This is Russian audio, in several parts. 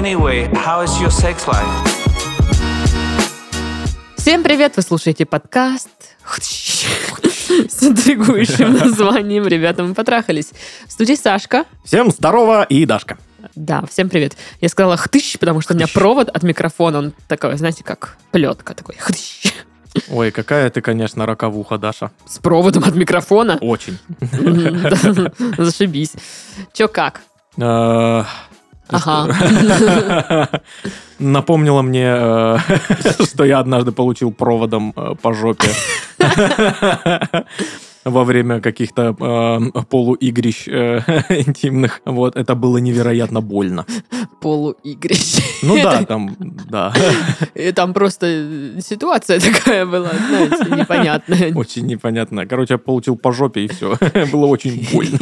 Anyway, how is your sex life? Всем привет! Вы слушаете подкаст с интригующим названием «Ребята, мы потрахались». В студии Сашка. Всем здорово и Дашка. Да, всем привет. Я сказала хтыщ, потому что у меня провод от микрофона, он такой, знаете, как плетка такой. Хтыщ. Ой, какая ты, конечно, роковуха, Даша. С проводом от микрофона. Очень. Зашибись. Чё как? Э, Ага. Напомнила мне, э, что я однажды получил проводом э, по жопе во время каких-то э, полуигрищ э, интимных. Вот, это было невероятно больно. Полуигрищ. Ну да, там, да, И там просто ситуация такая была, знаете, непонятная. очень непонятно. Короче, я получил по жопе и все. Было очень больно.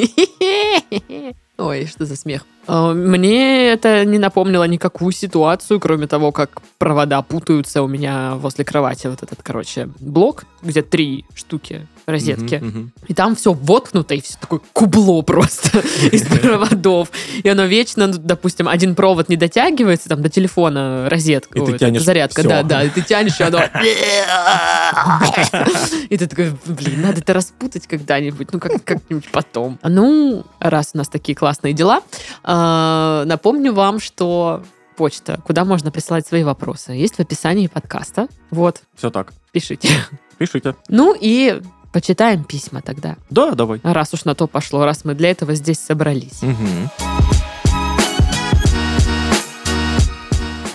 Ой, что за смех. А, Мне это не напомнило никакую ситуацию, кроме того, как провода путаются у меня возле кровати. Вот этот, короче, блок, где три штуки розетки. Мгм, мгм. И там все воткнуто, и все такое кубло просто из проводов. И оно вечно, ну, допустим, один провод не дотягивается там до телефона розетка. И ты тянешь зарядка, да, да. И ты тянешь, и оно... И ты такой, блин, надо это распутать когда-нибудь, ну как- как-нибудь потом. Ну, раз у нас такие классные дела, а, напомню вам, что почта, куда можно присылать свои вопросы, есть в описании подкаста. Вот, Все так. пишите. Пишите. Ну и почитаем письма тогда. Да, давай. Раз уж на то пошло, раз мы для этого здесь собрались. Мгм.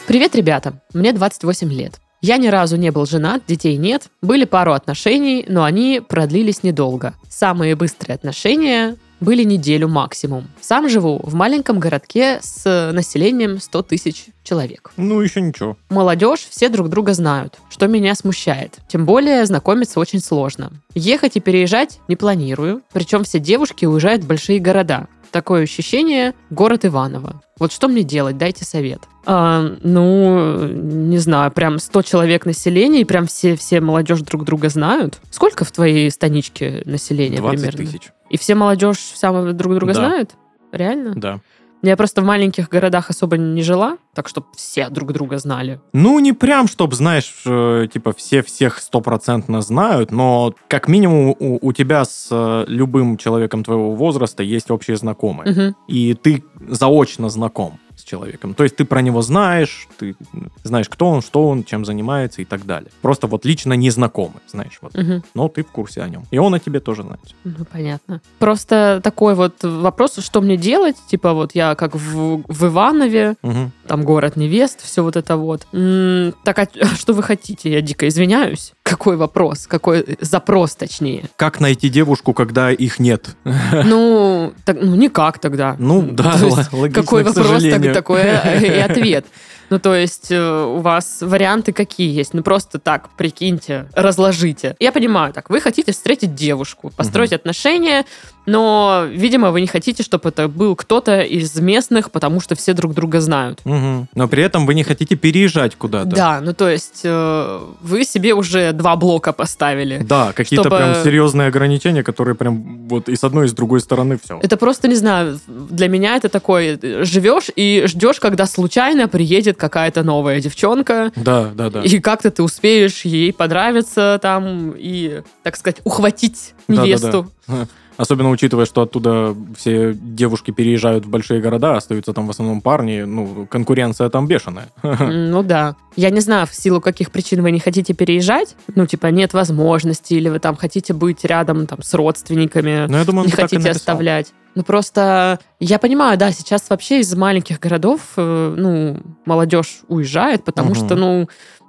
Привет, ребята. Мне 28 лет. Я ни разу не был женат, детей нет. Были пару отношений, но они продлились недолго. Самые быстрые отношения были неделю максимум. Сам живу в маленьком городке с населением 100 тысяч человек. Ну, еще ничего. Молодежь все друг друга знают, что меня смущает. Тем более знакомиться очень сложно. Ехать и переезжать не планирую, причем все девушки уезжают в большие города. Такое ощущение – город Иваново. Вот что мне делать? Дайте совет. А, ну, не знаю, прям 100 человек населения, и прям все, все молодежь друг друга знают. Сколько в твоей станичке населения 20 примерно? тысяч. И все молодежь вся друг друга Да. знают? Реально? Да. Я просто в маленьких городах особо не жила, так чтобы все друг друга знали. Ну, не прям, чтоб, знаешь, э, типа все всех стопроцентно знают, но как минимум у, у тебя с э, любым человеком твоего возраста есть общие знакомые. Мгм. И ты заочно знаком с человеком. То есть ты про него знаешь, ты знаешь, кто он, что он, чем занимается и так далее. Просто вот лично не знакомы, знаешь, вот. Мгм. Но ты в курсе о нем. И он о тебе тоже знает. Ну, понятно. Просто такой вот вопрос, что мне делать? Типа вот я как в, в Иванове, Мгм. там город невест, все вот это вот. М, так, а что вы хотите? Я дико извиняюсь. Какой вопрос? Какой запрос, точнее? Как найти девушку, когда их нет? Ну, так, ну никак тогда. Ну, да, То есть, логично, какой вопрос, так, такой и ответ. Ну, то есть э, у вас варианты какие есть? Ну, просто так, прикиньте, разложите. Я понимаю, так, вы хотите встретить девушку, построить отношения, но, видимо, вы не хотите, чтобы это был кто-то из местных, потому что все друг друга знают. Мгм. Но при этом вы не хотите переезжать куда-то. Да, ну то есть э, вы себе уже два блока поставили. Да, какие-то Чтобы- прям серьезные ограничения, которые прям вот и с одной, и с другой стороны все. Это просто, не знаю, для меня это такой, э, живешь и ждешь, когда случайно приедет какая-то новая девчонка, Да, да, да. и как-то ты успеешь ей понравиться там и, так сказать, ухватить невесту. Особенно учитывая, что оттуда все девушки переезжают в большие города, остаются там в основном парни, ну, конкуренция там бешеная. Ну да. Я не знаю, в силу каких причин вы не хотите переезжать. Ну, типа, нет возможности, или вы там хотите быть рядом там с родственниками. Но я думаю, не хотите оставлять. Ну, просто я понимаю, да, сейчас вообще из маленьких городов, э, ну, молодежь уезжает, потому Мгм. что, ну,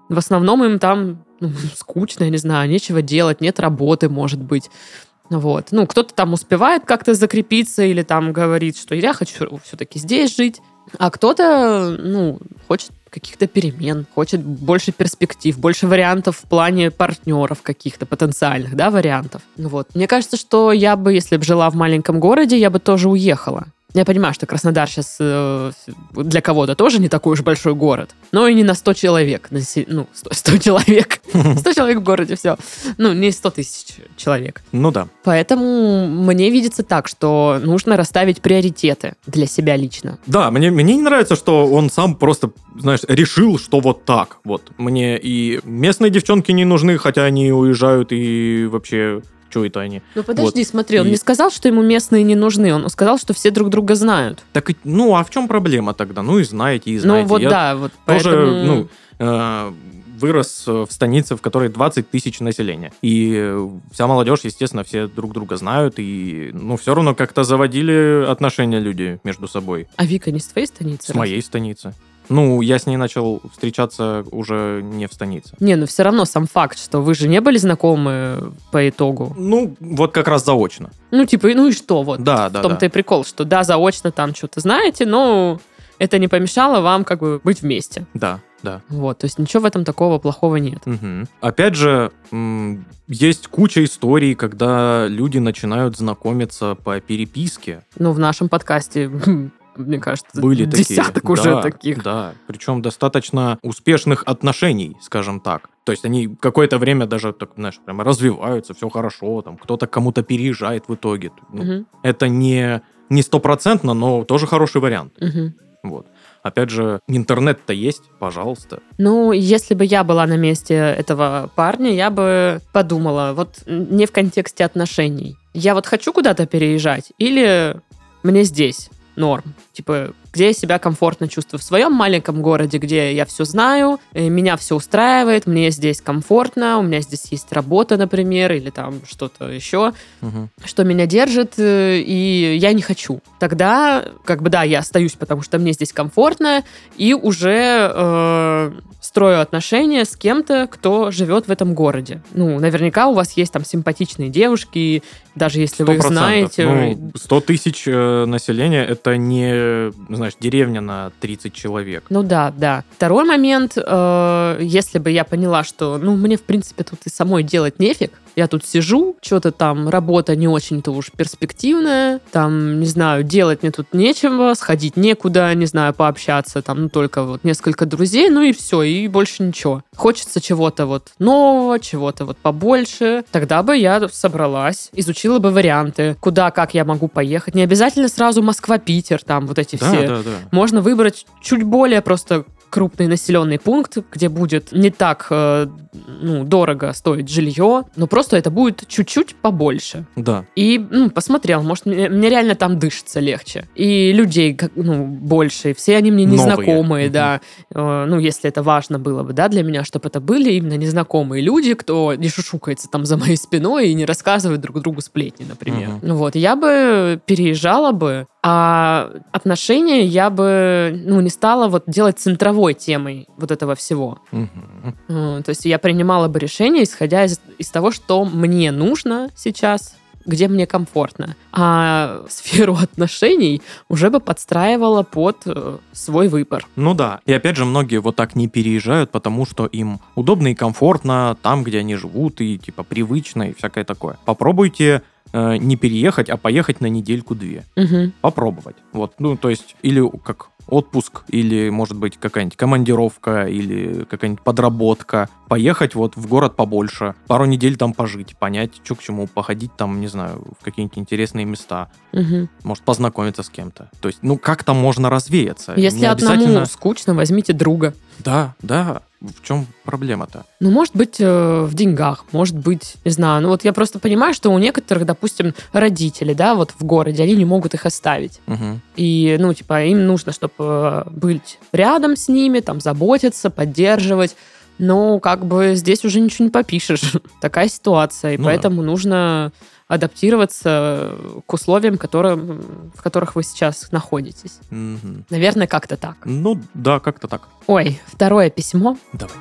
в основном им там ну, скучно, я не знаю, нечего делать, нет работы, может быть. Вот. Ну, кто-то там успевает как-то закрепиться или там говорит, что я хочу все-таки здесь жить, а кто-то, ну, хочет каких-то перемен, хочет больше перспектив, больше вариантов в плане партнеров каких-то потенциальных, да, вариантов. Вот. Мне кажется, что я бы, если бы жила в маленьком городе, я бы тоже уехала. Я понимаю, что Краснодар сейчас для кого-то тоже не такой уж большой город, но и не на 100 человек. насе- Ну, 100, 100 человек. 100 человек в городе, все. Ну, не 100 тысяч человек. Ну да. Поэтому мне видится так, что нужно расставить приоритеты для себя лично. Да, мне, мне не нравится, что он сам просто, знаешь, решил, что вот так. Вот. Мне и местные девчонки не нужны, хотя они уезжают и вообще... Что это они? Ну подожди, Вот. смотри, он И- не сказал, что ему местные не нужны, он сказал, что все друг друга знают. Так, ну, а в чем проблема тогда? Ну, и знаете, и знаете. ну вот Я да, вот тоже, поэтому- ну, э, вырос в станице, в которой 20 тысяч населения. И вся молодежь, естественно, все друг друга знают. И, ну, все равно как-то заводили отношения люди между собой. А Вика не с твоей станицы? С раз? моей станицы. Ну, я с ней начал встречаться уже не в станице. Не, ну все равно сам факт, что вы же не были знакомы по итогу. Ну, вот как раз заочно. Ну, типа, ну и что вот? Да, в да, том-то да. и прикол, что да, заочно там что-то знаете, но это не помешало вам как бы быть вместе. Да, да. Вот, то есть ничего в этом такого плохого нет. Мгм. Опять же, есть куча историй, когда люди начинают знакомиться по переписке. Ну, в нашем подкасте, мне кажется, Были такие. десяток уже Да, таких. Да, причем достаточно успешных отношений, скажем так. То есть они какое-то время даже, так, знаешь, прямо развиваются, все хорошо, там кто-то кому-то переезжает в итоге. Ну, Мгм, Это не не стопроцентно, но тоже хороший вариант. мгм. Вот. Опять же, интернет-то есть, пожалуйста. Ну, если бы я была на месте этого парня, я бы подумала, вот не в контексте отношений. Я вот хочу куда-то переезжать или мне здесь норм? Типа, где я себя комфортно чувствую? В своем маленьком городе, где я все знаю, э, меня все устраивает, мне здесь комфортно, у меня здесь есть работа, например, или там что-то еще, Мгм. что меня держит, э, и я не хочу. Тогда, как бы, да, я остаюсь, потому что мне здесь комфортно, и уже э, строю отношения с кем-то, кто живет в этом городе. Ну, наверняка у вас есть там симпатичные девушки, даже если вы их 100%. знаете. Ну, 100 тысяч э, населения это не, знаешь, деревня на 30 человек. Ну да, да. Второй момент, э, если бы я поняла, что, ну, мне, в принципе, тут и самой делать нефиг, я тут сижу, что-то там, работа не очень-то уж перспективная, там, не знаю, делать мне тут нечего, сходить некуда, не знаю, пообщаться, там, ну, только вот несколько друзей, ну и все, и больше ничего. Хочется чего-то вот нового, чего-то вот побольше, тогда бы я собралась, изучила бы варианты, куда, как я могу поехать. Не обязательно сразу Москва-Питер, там, вот эти Да, все да, да. можно выбрать чуть более просто крупный населенный пункт, где будет не так э, ну, дорого стоить жилье, но просто это будет чуть-чуть побольше. Да. И ну, посмотрел, может, мне, мне реально там дышится легче. И людей как, ну, больше, все они мне Новые. незнакомые, Мгм. да. Э, ну, если это важно было бы, да, для меня, чтобы это были именно незнакомые люди, кто не шушукается там за моей спиной и не рассказывает друг другу сплетни, например. Ну Вот, я бы переезжала бы, а отношения я бы, ну, не стала вот делать центровой темой вот этого всего. Э, То есть я принимала бы решение, исходя из, из того, что мне нужно сейчас, где мне комфортно. А сферу отношений уже бы подстраивала под э, свой выбор. Ну да. И опять же, многие вот так не переезжают, потому что им удобно и комфортно там, где они живут, и типа привычно, и всякое такое. Попробуйте э, не переехать, а поехать на недельку-две. Мгм. Попробовать. Вот, ну, то есть, или как отпуск, или, может быть, какая-нибудь командировка, или какая-нибудь подработка. Поехать вот в город побольше, пару недель там пожить, понять, что к чему, походить там, не знаю, в какие-нибудь интересные места, Мгм. может, познакомиться с кем-то. То есть, ну, как-то можно развеяться. Если Не одному обязательно- скучно, возьмите друга. Да, да. В чем проблема-то? Ну, может быть, э, в деньгах, может быть, не знаю. Ну, вот я просто понимаю, что у некоторых, допустим, родители, да, вот в городе, они не могут их оставить. Мгм. И, ну, типа, им нужно, чтобы быть рядом с ними, там, заботиться, поддерживать. Но, как бы, здесь уже ничего не попишешь. Такая ситуация. И Ну да. поэтому нужно адаптироваться к условиям, которым, в которых вы сейчас находитесь. Мгм. Наверное, как-то так. Ну, да, как-то так. Ой, второе письмо. Давай.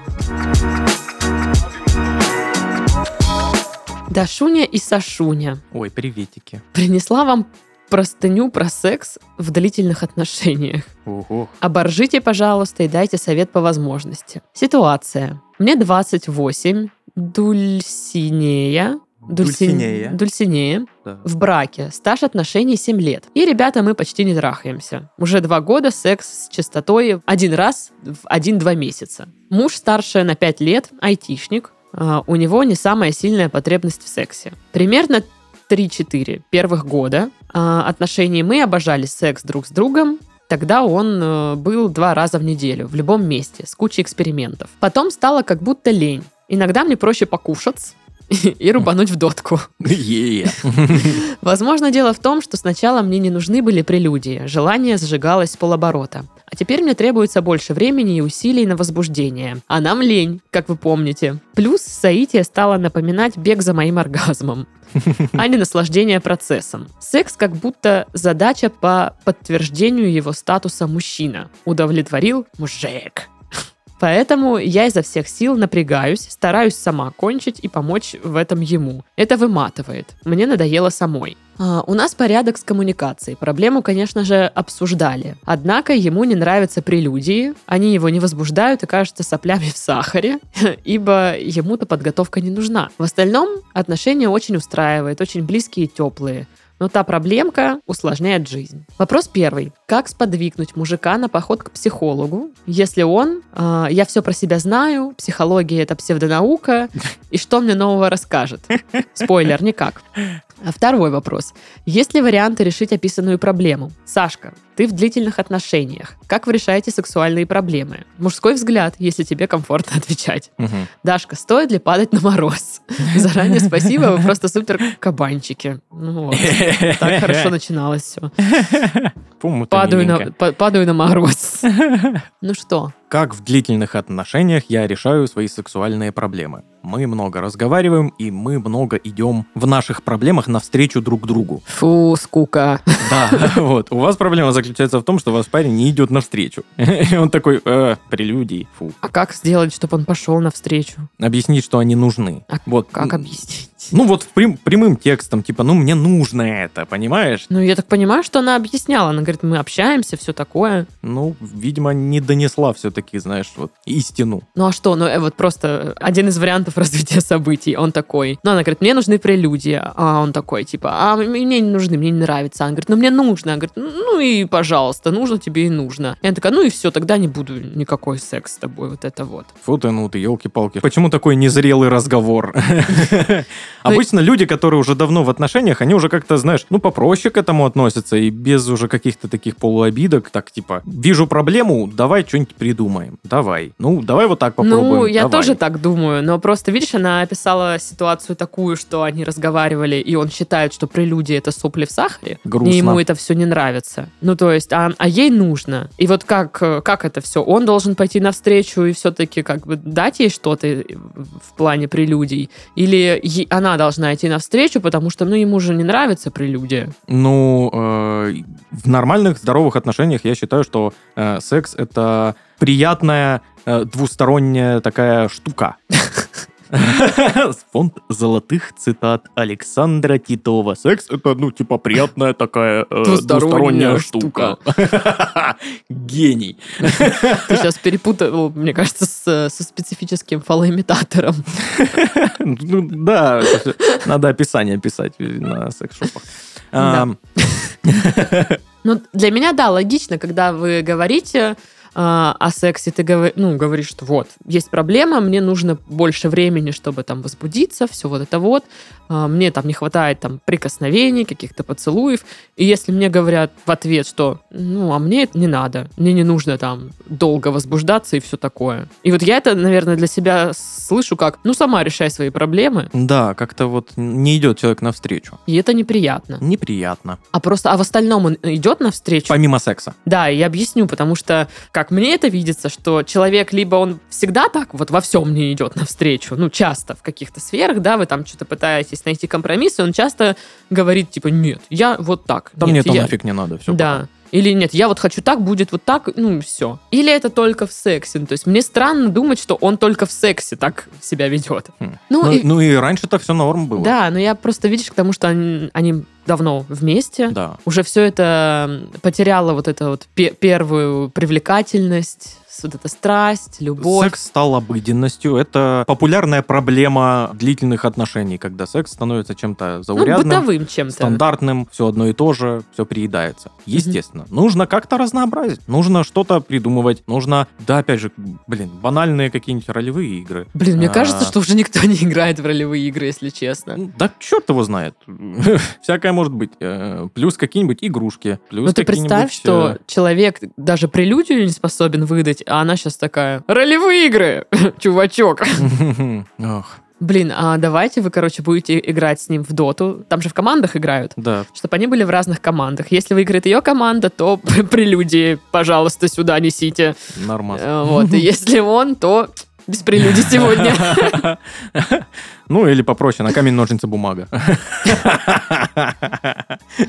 Дашуня и Сашуня. Ой, приветики. Принесла вам простыню про секс в длительных отношениях. Ого. Оборжите, пожалуйста, и дайте совет по возможности. Ситуация. Мне 28, Дульсинея, Дульсинея. Дульсинея. Да. В браке. Стаж отношений 7 лет. И, ребята, мы почти не трахаемся. Уже два года секс с частотой один раз в один-два месяца. Муж старше на 5 лет, айтишник. А, У него не самая сильная потребность в сексе. Примерно 3-4 первых года а, отношений мы обожали секс друг с другом, Тогда он э, был два раза в неделю, в любом месте, с кучей экспериментов. Потом стало как будто лень. Иногда мне проще покушать и рубануть в дотку. Е. Возможно, дело в том, что сначала мне не нужны были прелюдии, желание сжигалось с полоборота. А теперь мне требуется больше времени и усилий на возбуждение. А нам лень, как вы помните. Плюс соитие стало напоминать бег за моим оргазмом, а не наслаждение процессом. Секс как будто задача по подтверждению его статуса мужчина. Удовлетворил мужик. Поэтому я изо всех сил напрягаюсь, стараюсь сама кончить и помочь в этом ему. Это выматывает. Мне надоело самой. А, У нас порядок с коммуникацией. Проблему, конечно же, обсуждали. Однако ему не нравятся прелюдии, они его не возбуждают и кажутся соплями в сахаре, ибо ему-то подготовка не нужна. В остальном отношения очень устраивает, очень близкие и теплые. Но та проблемка усложняет жизнь. Вопрос первый. Как сподвигнуть мужика на поход к психологу, если он, э, я все про себя знаю, психология это псевдонаука, и что мне нового расскажет? Спойлер, никак. Второй вопрос. Есть ли варианты решить описанную проблему? Сашка, ты в длительных отношениях. Как вы решаете сексуальные проблемы? Мужской взгляд, если тебе комфортно отвечать. Мгм. Дашка, стоит ли падать на мороз? Заранее спасибо, вы просто супер кабанчики. Ну вот, так хорошо начиналось все. Падаю на мороз. Ну что? Как в длительных отношениях я решаю свои сексуальные проблемы? Мы много разговариваем, и мы много идем в наших проблемах навстречу друг другу. Фу, скука. Да, вот. У вас проблема заключается в том, что вас парень не идет навстречу. И он такой, э, прелюдии, фу. А как сделать, чтобы он пошел навстречу? Объяснить, что они нужны. А Вот. Как объяснить? Ну вот прям- прямым текстом, типа, ну мне нужно это, понимаешь? Ну, я так понимаю, что она объясняла. Она говорит, мы общаемся, все такое. Ну, видимо, не донесла все-таки, знаешь, вот истину. Ну а что? Ну, э, вот просто один из вариантов развития событий. Он такой, ну, она говорит, мне нужны прелюдии. А он такой, типа, а мне не нужны, мне не нравится. Она говорит, ну, мне нужно. Она говорит, ну и, пожалуйста, нужно тебе и нужно. И она такая, ну и все, тогда не буду никакой секс с тобой, вот это вот. Фу ты, ну ты, елки-палки. Почему такой незрелый разговор? Обычно люди, которые уже давно в отношениях, они уже как-то, знаешь, ну попроще к этому относятся и без уже каких-то таких полуобидок, так типа, вижу проблему, давай что-нибудь придумаем. Давай. Ну, давай вот так попробуем. Ну, я давай. тоже так думаю, но просто, видишь, она описала ситуацию такую, что они разговаривали, и он считает, что прелюдия — это сопли в сахаре. Грустно. И ему это все не нравится. Ну, то есть, а, а ей нужно. И вот как, э, как это все? Он должен пойти навстречу и все-таки как бы дать ей что-то в плане прелюдий? Или е- она должна идти навстречу, потому что, ну, ему же не нравится прелюдия? Ну, э, в нормальных, здоровых отношениях я считаю, что э, секс это приятная э, двусторонняя такая штука. Фонд золотых цитат Александра Титова. Секс это, ну, типа, приятная такая э, Двусторонняя двусторонняя штука. Гений. Ты сейчас перепутал, мне кажется, с- со специфическим фалоимитатором. Ну, да, надо описание писать на секс-шопах. Да. Ну, для меня, да, логично, когда вы говорите а, о сексе, ты говор- ну, говоришь, что вот, есть проблема, мне нужно больше времени, чтобы там возбудиться, все вот это вот, А, мне там не хватает там прикосновений, каких-то поцелуев, и если мне говорят в ответ, что, ну, а мне это не надо, мне не нужно там долго возбуждаться и все такое. И вот я это, наверное, для себя слышу как, ну, сама решай свои проблемы, Да, как-то вот не идет человек навстречу. и это неприятно. Неприятно. А просто, а в остальном он идет навстречу? Помимо секса. Да, и я объясню, потому что, как мне это видится, что человек либо он всегда так вот во всем не идет навстречу, ну, часто в каких-то сферах, да, вы там что-то пытаетесь найти компромисс, и он часто говорит, типа, нет, я вот так. Да нет, мне это я- нафиг не надо. Все Да. Или нет, я вот хочу так, будет вот так, ну, все. Или это только в сексе. То есть мне странно думать, что он только в сексе так себя ведет. Хм. Ну, Ну, и- ну и раньше-то все норм было. Да, но я просто, видишь, к тому, что они, они давно вместе, Да. уже все это потеряло вот эту вот пе- первую привлекательность, вот эта страсть, любовь. Секс стал обыденностью. Это популярная проблема длительных отношений, когда секс становится чем-то ну, заурядным, бытовым чем-то. стандартным, все одно и то же, все приедается. Естественно. Нужно как-то разнообразить. Нужно что-то придумывать. Нужно, да, опять же, блин, банальные какие-нибудь ролевые игры. Блин, мне А, кажется, что уже никто не играет в ролевые игры, если честно. ну, Да черт его знает. Всякое может быть. Э, Плюс какие-нибудь игрушки. Плюс Ну ты представь, что э, человек даже прелюдию не способен выдать, а она сейчас такая, ролевые игры, чувачок. Ох, Блин, а давайте вы, короче, будете играть с ним в доту. Там же в командах играют. Да, Чтобы они были в разных командах. Если выиграет ее команда, то прелюдии, пожалуйста, сюда несите. нормально. Э, Вот. И если он, то без прелюдий сегодня. Ну, или попроще, на камень, ножницы, бумага.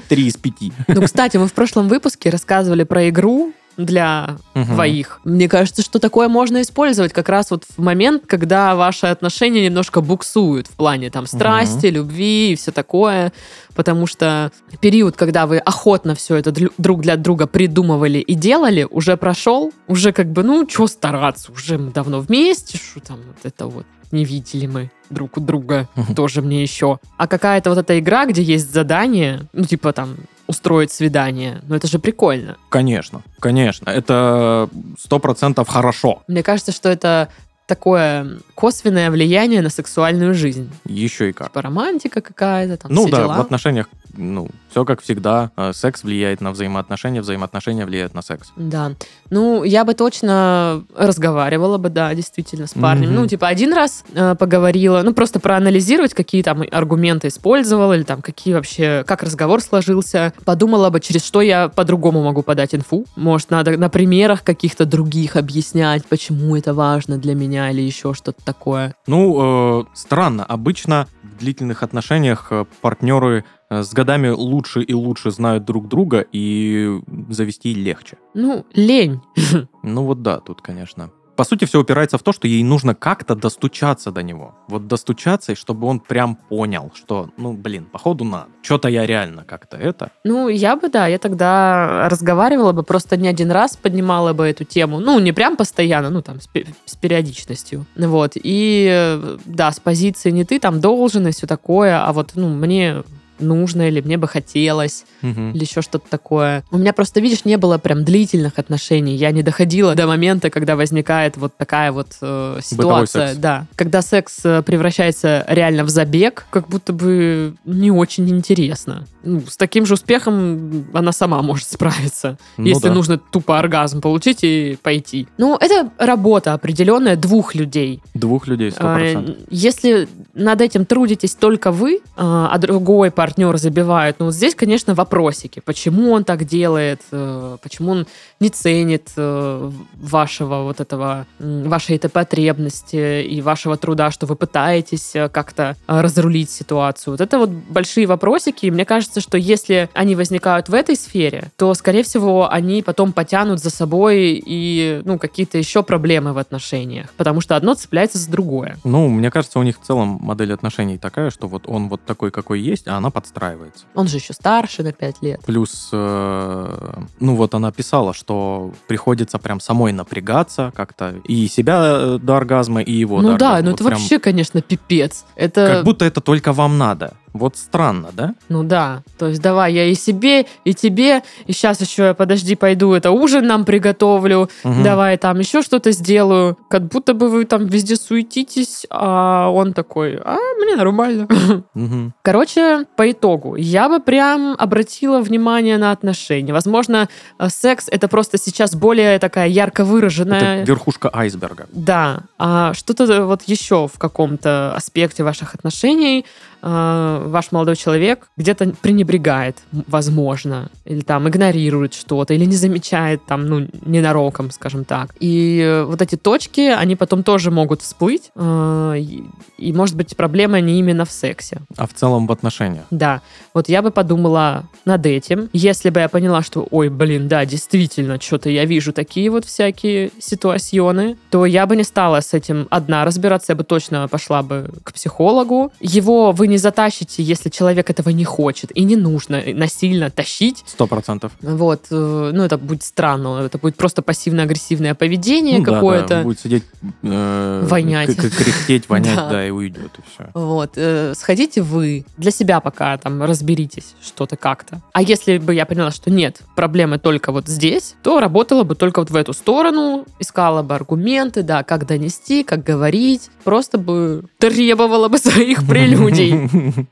Три из пяти. Ну, кстати, мы в прошлом выпуске рассказывали про игру для Мгм. двоих. Мне кажется, что такое можно использовать как раз вот в момент, когда ваши отношения немножко буксуют в плане там страсти, любви и все такое. Потому что период, когда вы охотно все это друг для друга придумывали и делали, уже прошел. Уже как бы, ну, что стараться, уже мы давно вместе, что там вот это вот не видели мы друг у друга, тоже мне еще. А какая-то вот эта игра, где есть задание, ну, типа там устроить свидание, ну, это же прикольно. Конечно, конечно. Это сто процентов хорошо. Мне кажется, что это такое косвенное влияние на сексуальную жизнь. Еще и как. Типа романтика какая-то, там Ну да, дела. в отношениях, ну, все как всегда. Э, Секс влияет на взаимоотношения, взаимоотношения влияют на секс. Да. Ну, я бы точно разговаривала бы, да, действительно, с парнем. Мгм. Ну, типа, один раз э, поговорила, ну, просто проанализировать, какие там аргументы использовала, или там какие вообще, как разговор сложился. Подумала бы, через что я по-другому могу подать инфу. Может, надо на примерах каких-то других объяснять, почему это важно для меня, или еще что-то такое. Ну, э, странно. Обычно в длительных отношениях э, партнеры э, с годами лучше и лучше знают друг друга, и завести легче. Ну, лень. Ну вот да, тут, конечно. По сути, все упирается в то, что ей нужно как-то достучаться до него. Вот достучаться, и чтобы он прям понял, что, ну, блин, походу надо. Что-то я реально как-то это. Ну, я бы, да, я тогда разговаривала бы, просто не один раз поднимала бы эту тему. Ну, не прям постоянно, ну, там, с, с периодичностью. Вот. И, э, да, с позиции не ты там должен и все такое, а вот, ну, мне нужно или мне бы хотелось Мгм. или еще что-то такое. У меня просто, видишь, не было прям длительных отношений. Я не доходила до момента, когда возникает вот такая вот э, ситуация. Да. Когда секс э, превращается реально в забег, как будто бы не очень интересно. Ну, с таким же успехом она сама может справиться. Ну если да. нужно тупо оргазм получить и пойти. Ну, это работа определенная двух людей. Двух людей, сто А, процентов. Если над этим трудитесь только вы, а а другой партнер забивает, ну вот здесь, конечно, вопросики. Почему он так делает? э, Почему он не ценит э, вашего вот этого, вашей этой потребности и вашего труда, что вы пытаетесь э, как-то разрулить ситуацию? Вот это вот большие вопросики. И мне кажется, что если они возникают в этой сфере, то, скорее всего, они потом потянут за собой и ну, какие-то еще проблемы в отношениях. Потому что одно цепляется за другое. Ну, мне кажется, у них в целом модель отношений такая, что вот он вот такой, какой есть, а она подстраивается. Он же еще старше на 5 лет. Плюс, э, ну вот она писала, что приходится прям самой напрягаться как-то и себя э, до оргазма, и его ну до да, оргазма. ну Вот это прям вообще, конечно, пипец. Это, Как будто это только вам надо. Вот странно, да? ну да, то есть давай я и себе, и тебе, и сейчас еще я, подожди, пойду это ужин нам приготовлю, Мгм. давай там еще что-то сделаю. Как будто бы вы там везде суетитесь, а он такой, а мне нормально. Мгм. Короче, по итогу, я бы прям обратила внимание на отношения. Возможно, э, секс это просто сейчас более такая ярко выраженная... Это верхушка айсберга. Да, а что-то вот еще в каком-то аспекте ваших отношений э, ваш молодой человек где-то пренебрегает, возможно, или там игнорирует что-то, или не замечает там, ну, ненароком, скажем так. И э, вот эти точки, они потом тоже могут всплыть, э, и, И, может быть, проблема не именно в сексе. А в целом в отношениях. Да, вот я бы подумала над этим. Если бы я поняла, что, ой, блин, да, действительно, что-то я вижу такие вот всякие ситуационы, то я бы не стала с этим одна разбираться, я бы точно пошла бы к психологу. Его вы не затащите, если человек этого не хочет, и не нужно насильно тащить. Сто процентов. Вот, э, ну, это будет странно, это будет просто пассивно-агрессивное поведение Ну да, какое-то. да, будет сидеть... э, Вонять. Кряхтеть, вонять, Да. да, и уйдет, и все. Вот, э, сходите вы для себя пока там разберитесь что-то как-то. А если бы я поняла, что нет, проблемы только вот здесь, то работала бы только вот в эту сторону, искала бы аргументы, да, как донести, как говорить, просто бы требовала бы своих прелюдий.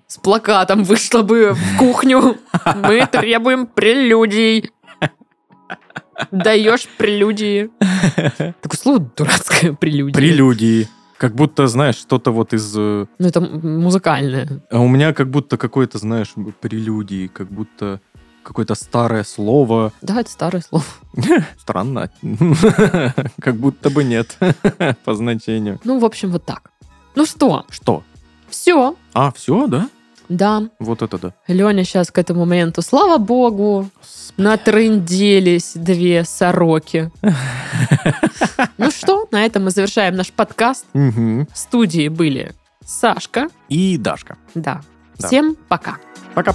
С плакатом вышла бы в кухню. Мы требуем прелюдий. Даешь прелюдии. Такое слово дурацкое прелюдия. Прелюдии. Как будто, знаешь, что-то вот из... э, Ну, это музыкальное. А у меня как будто какое-то, знаешь, прелюдии, как будто какое-то старое слово. Да, это старое слово. Странно. Как будто бы нет по значению. Ну, в общем, вот так. Ну что, Что? Все. А, все, да? Да, Вот это да. Леня сейчас к этому моменту, слава богу, натрынделись две сороки. Ну что, на этом мы завершаем наш подкаст. В студии были Сашка. И Дашка. Да. Да. Всем пока. Пока.